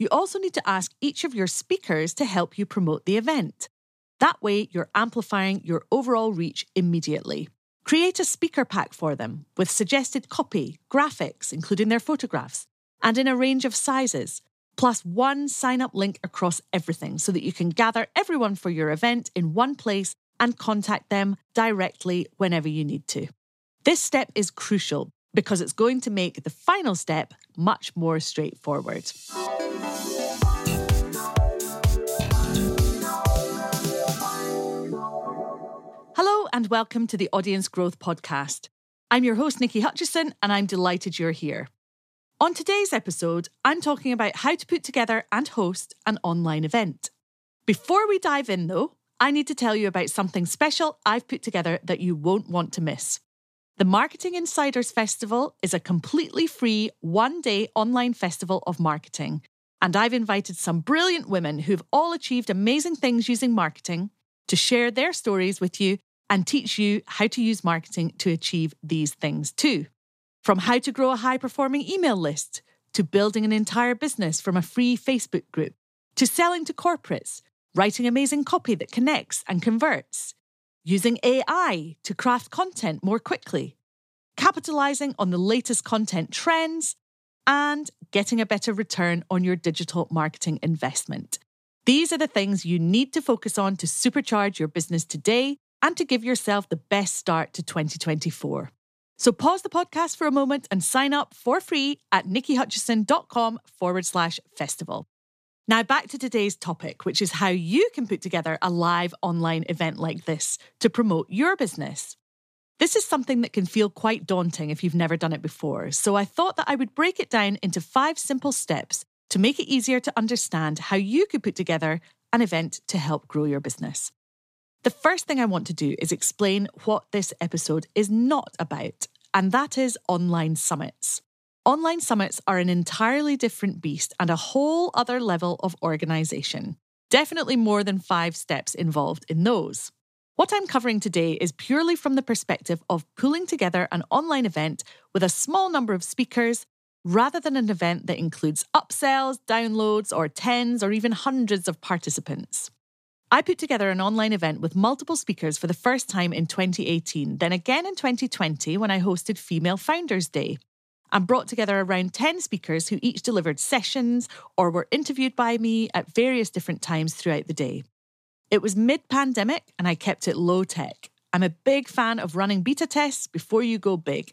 you also need to ask each of your speakers to help you promote the event. That way, you're amplifying your overall reach immediately. Create a speaker pack for them with suggested copy, graphics, including their photographs, and in a range of sizes, plus one sign up link across everything so that you can gather everyone for your event in one place and contact them directly whenever you need to. This step is crucial because it's going to make the final step much more straightforward. Hello, and welcome to the Audience Growth Podcast. I'm your host, Niki Hutchison, and I'm delighted you're here. On today's episode, I'm talking about how to put together and host an online event. Before we dive in, though, I need to tell you about something special I've put together that you won't want to miss. The Marketing Insiders Festival is a completely free one day online festival of marketing. And I've invited some brilliant women who've all achieved amazing things using marketing to share their stories with you and teach you how to use marketing to achieve these things too. From how to grow a high performing email list, to building an entire business from a free Facebook group, to selling to corporates, writing amazing copy that connects and converts, using AI to craft content more quickly, capitalizing on the latest content trends, and getting a better return on your digital marketing investment. These are the things you need to focus on to supercharge your business today and to give yourself the best start to 2024. So pause the podcast for a moment and sign up for free at nikiHutchison.com forward slash festival. Now, back to today's topic, which is how you can put together a live online event like this to promote your business. This is something that can feel quite daunting if you've never done it before, so I thought that I would break it down into five simple steps to make it easier to understand how you could put together an event to help grow your business. The first thing I want to do is explain what this episode is not about, and that is online summits. Online summits are an entirely different beast and a whole other level of organisation. Definitely more than five steps involved in those. What I'm covering today is purely from the perspective of pulling together an online event with a small number of speakers rather than an event that includes upsells, downloads, or tens or even hundreds of participants. I put together an online event with multiple speakers for the first time in 2018, then again in 2020 when I hosted Female Founders Day, and brought together around 10 speakers who each delivered sessions or were interviewed by me at various different times throughout the day. It was mid pandemic and I kept it low tech. I'm a big fan of running beta tests before you go big.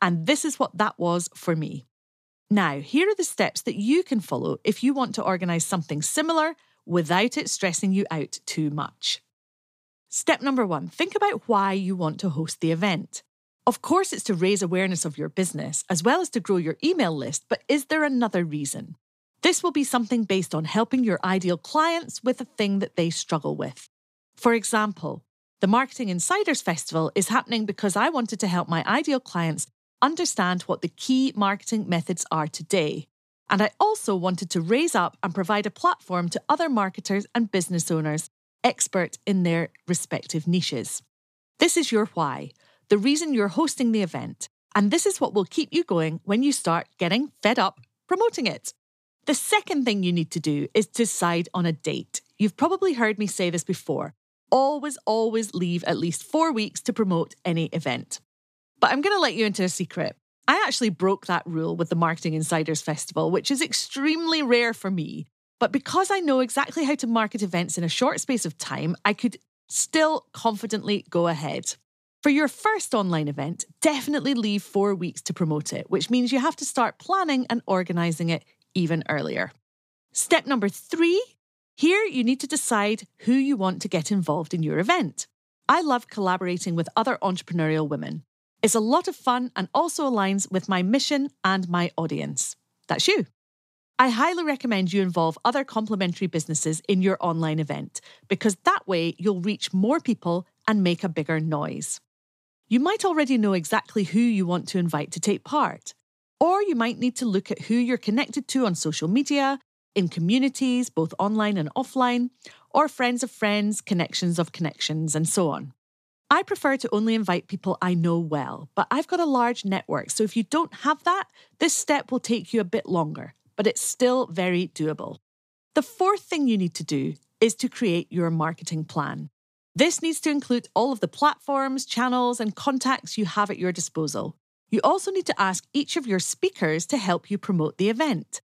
And this is what that was for me. Now, here are the steps that you can follow if you want to organise something similar without it stressing you out too much. Step number one think about why you want to host the event. Of course, it's to raise awareness of your business as well as to grow your email list, but is there another reason? This will be something based on helping your ideal clients with a thing that they struggle with. For example, the Marketing Insiders Festival is happening because I wanted to help my ideal clients understand what the key marketing methods are today and I also wanted to raise up and provide a platform to other marketers and business owners, expert in their respective niches. This is your why, the reason you're hosting the event. And this is what will keep you going when you start getting fed up promoting it. The second thing you need to do is decide on a date. You've probably heard me say this before. Always, always leave at least four weeks to promote any event. But I'm going to let you into a secret. I actually broke that rule with the Marketing Insiders Festival, which is extremely rare for me. But because I know exactly how to market events in a short space of time, I could still confidently go ahead. For your first online event, definitely leave four weeks to promote it, which means you have to start planning and organising it even earlier. Step number three here you need to decide who you want to get involved in your event. I love collaborating with other entrepreneurial women. It's a lot of fun and also aligns with my mission and my audience. That's you. I highly recommend you involve other complementary businesses in your online event because that way you'll reach more people and make a bigger noise. You might already know exactly who you want to invite to take part, or you might need to look at who you're connected to on social media, in communities, both online and offline, or friends of friends, connections of connections, and so on. I prefer to only invite people I know well, but I've got a large network, so if you don't have that, this step will take you a bit longer, but it's still very doable. The fourth thing you need to do is to create your marketing plan. This needs to include all of the platforms, channels, and contacts you have at your disposal. You also need to ask each of your speakers to help you promote the event.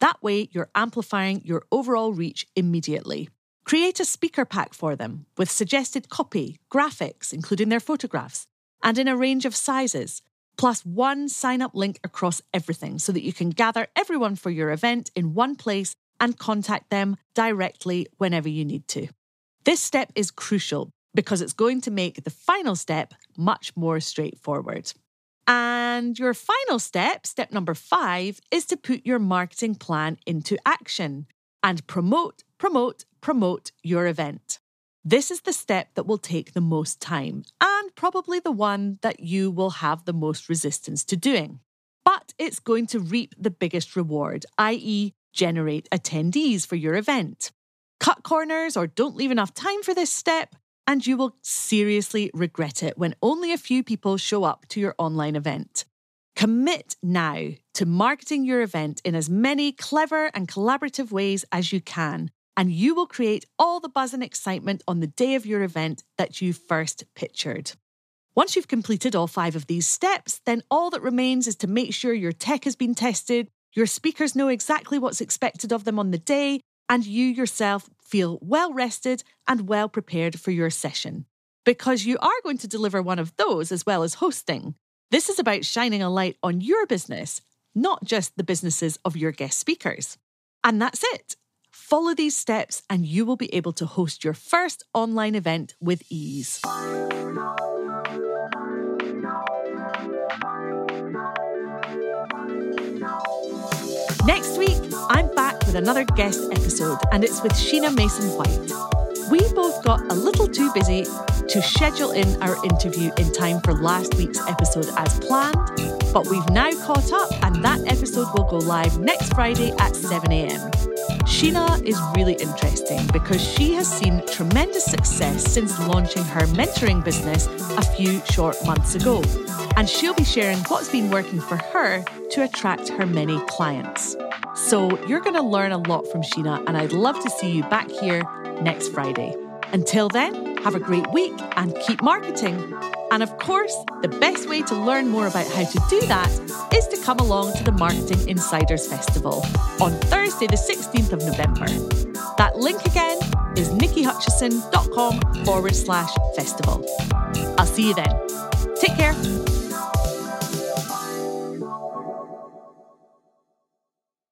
That way, you're amplifying your overall reach immediately. Create a speaker pack for them with suggested copy, graphics, including their photographs, and in a range of sizes, plus one sign up link across everything so that you can gather everyone for your event in one place and contact them directly whenever you need to. This step is crucial because it's going to make the final step much more straightforward. And your final step, step number five, is to put your marketing plan into action and promote, promote, promote your event. This is the step that will take the most time and probably the one that you will have the most resistance to doing. But it's going to reap the biggest reward, i.e., generate attendees for your event. Cut corners or don't leave enough time for this step, and you will seriously regret it when only a few people show up to your online event. Commit now to marketing your event in as many clever and collaborative ways as you can, and you will create all the buzz and excitement on the day of your event that you first pictured. Once you've completed all five of these steps, then all that remains is to make sure your tech has been tested, your speakers know exactly what's expected of them on the day, and you yourself feel well rested and well prepared for your session. Because you are going to deliver one of those as well as hosting. This is about shining a light on your business, not just the businesses of your guest speakers. And that's it. Follow these steps, and you will be able to host your first online event with ease. With another guest episode, and it's with Sheena Mason White. We both got a little too busy to schedule in our interview in time for last week's episode as planned, but we've now caught up, and that episode will go live next Friday at 7 a.m. Sheena is really interesting because she has seen tremendous success since launching her mentoring business a few short months ago and she'll be sharing what's been working for her to attract her many clients. So you're going to learn a lot from Sheena, and I'd love to see you back here next Friday. Until then, have a great week and keep marketing. And of course, the best way to learn more about how to do that is to come along to the Marketing Insiders Festival on Thursday, the 16th of November. That link again is nikihutchison.com forward slash festival. I'll see you then. Take care.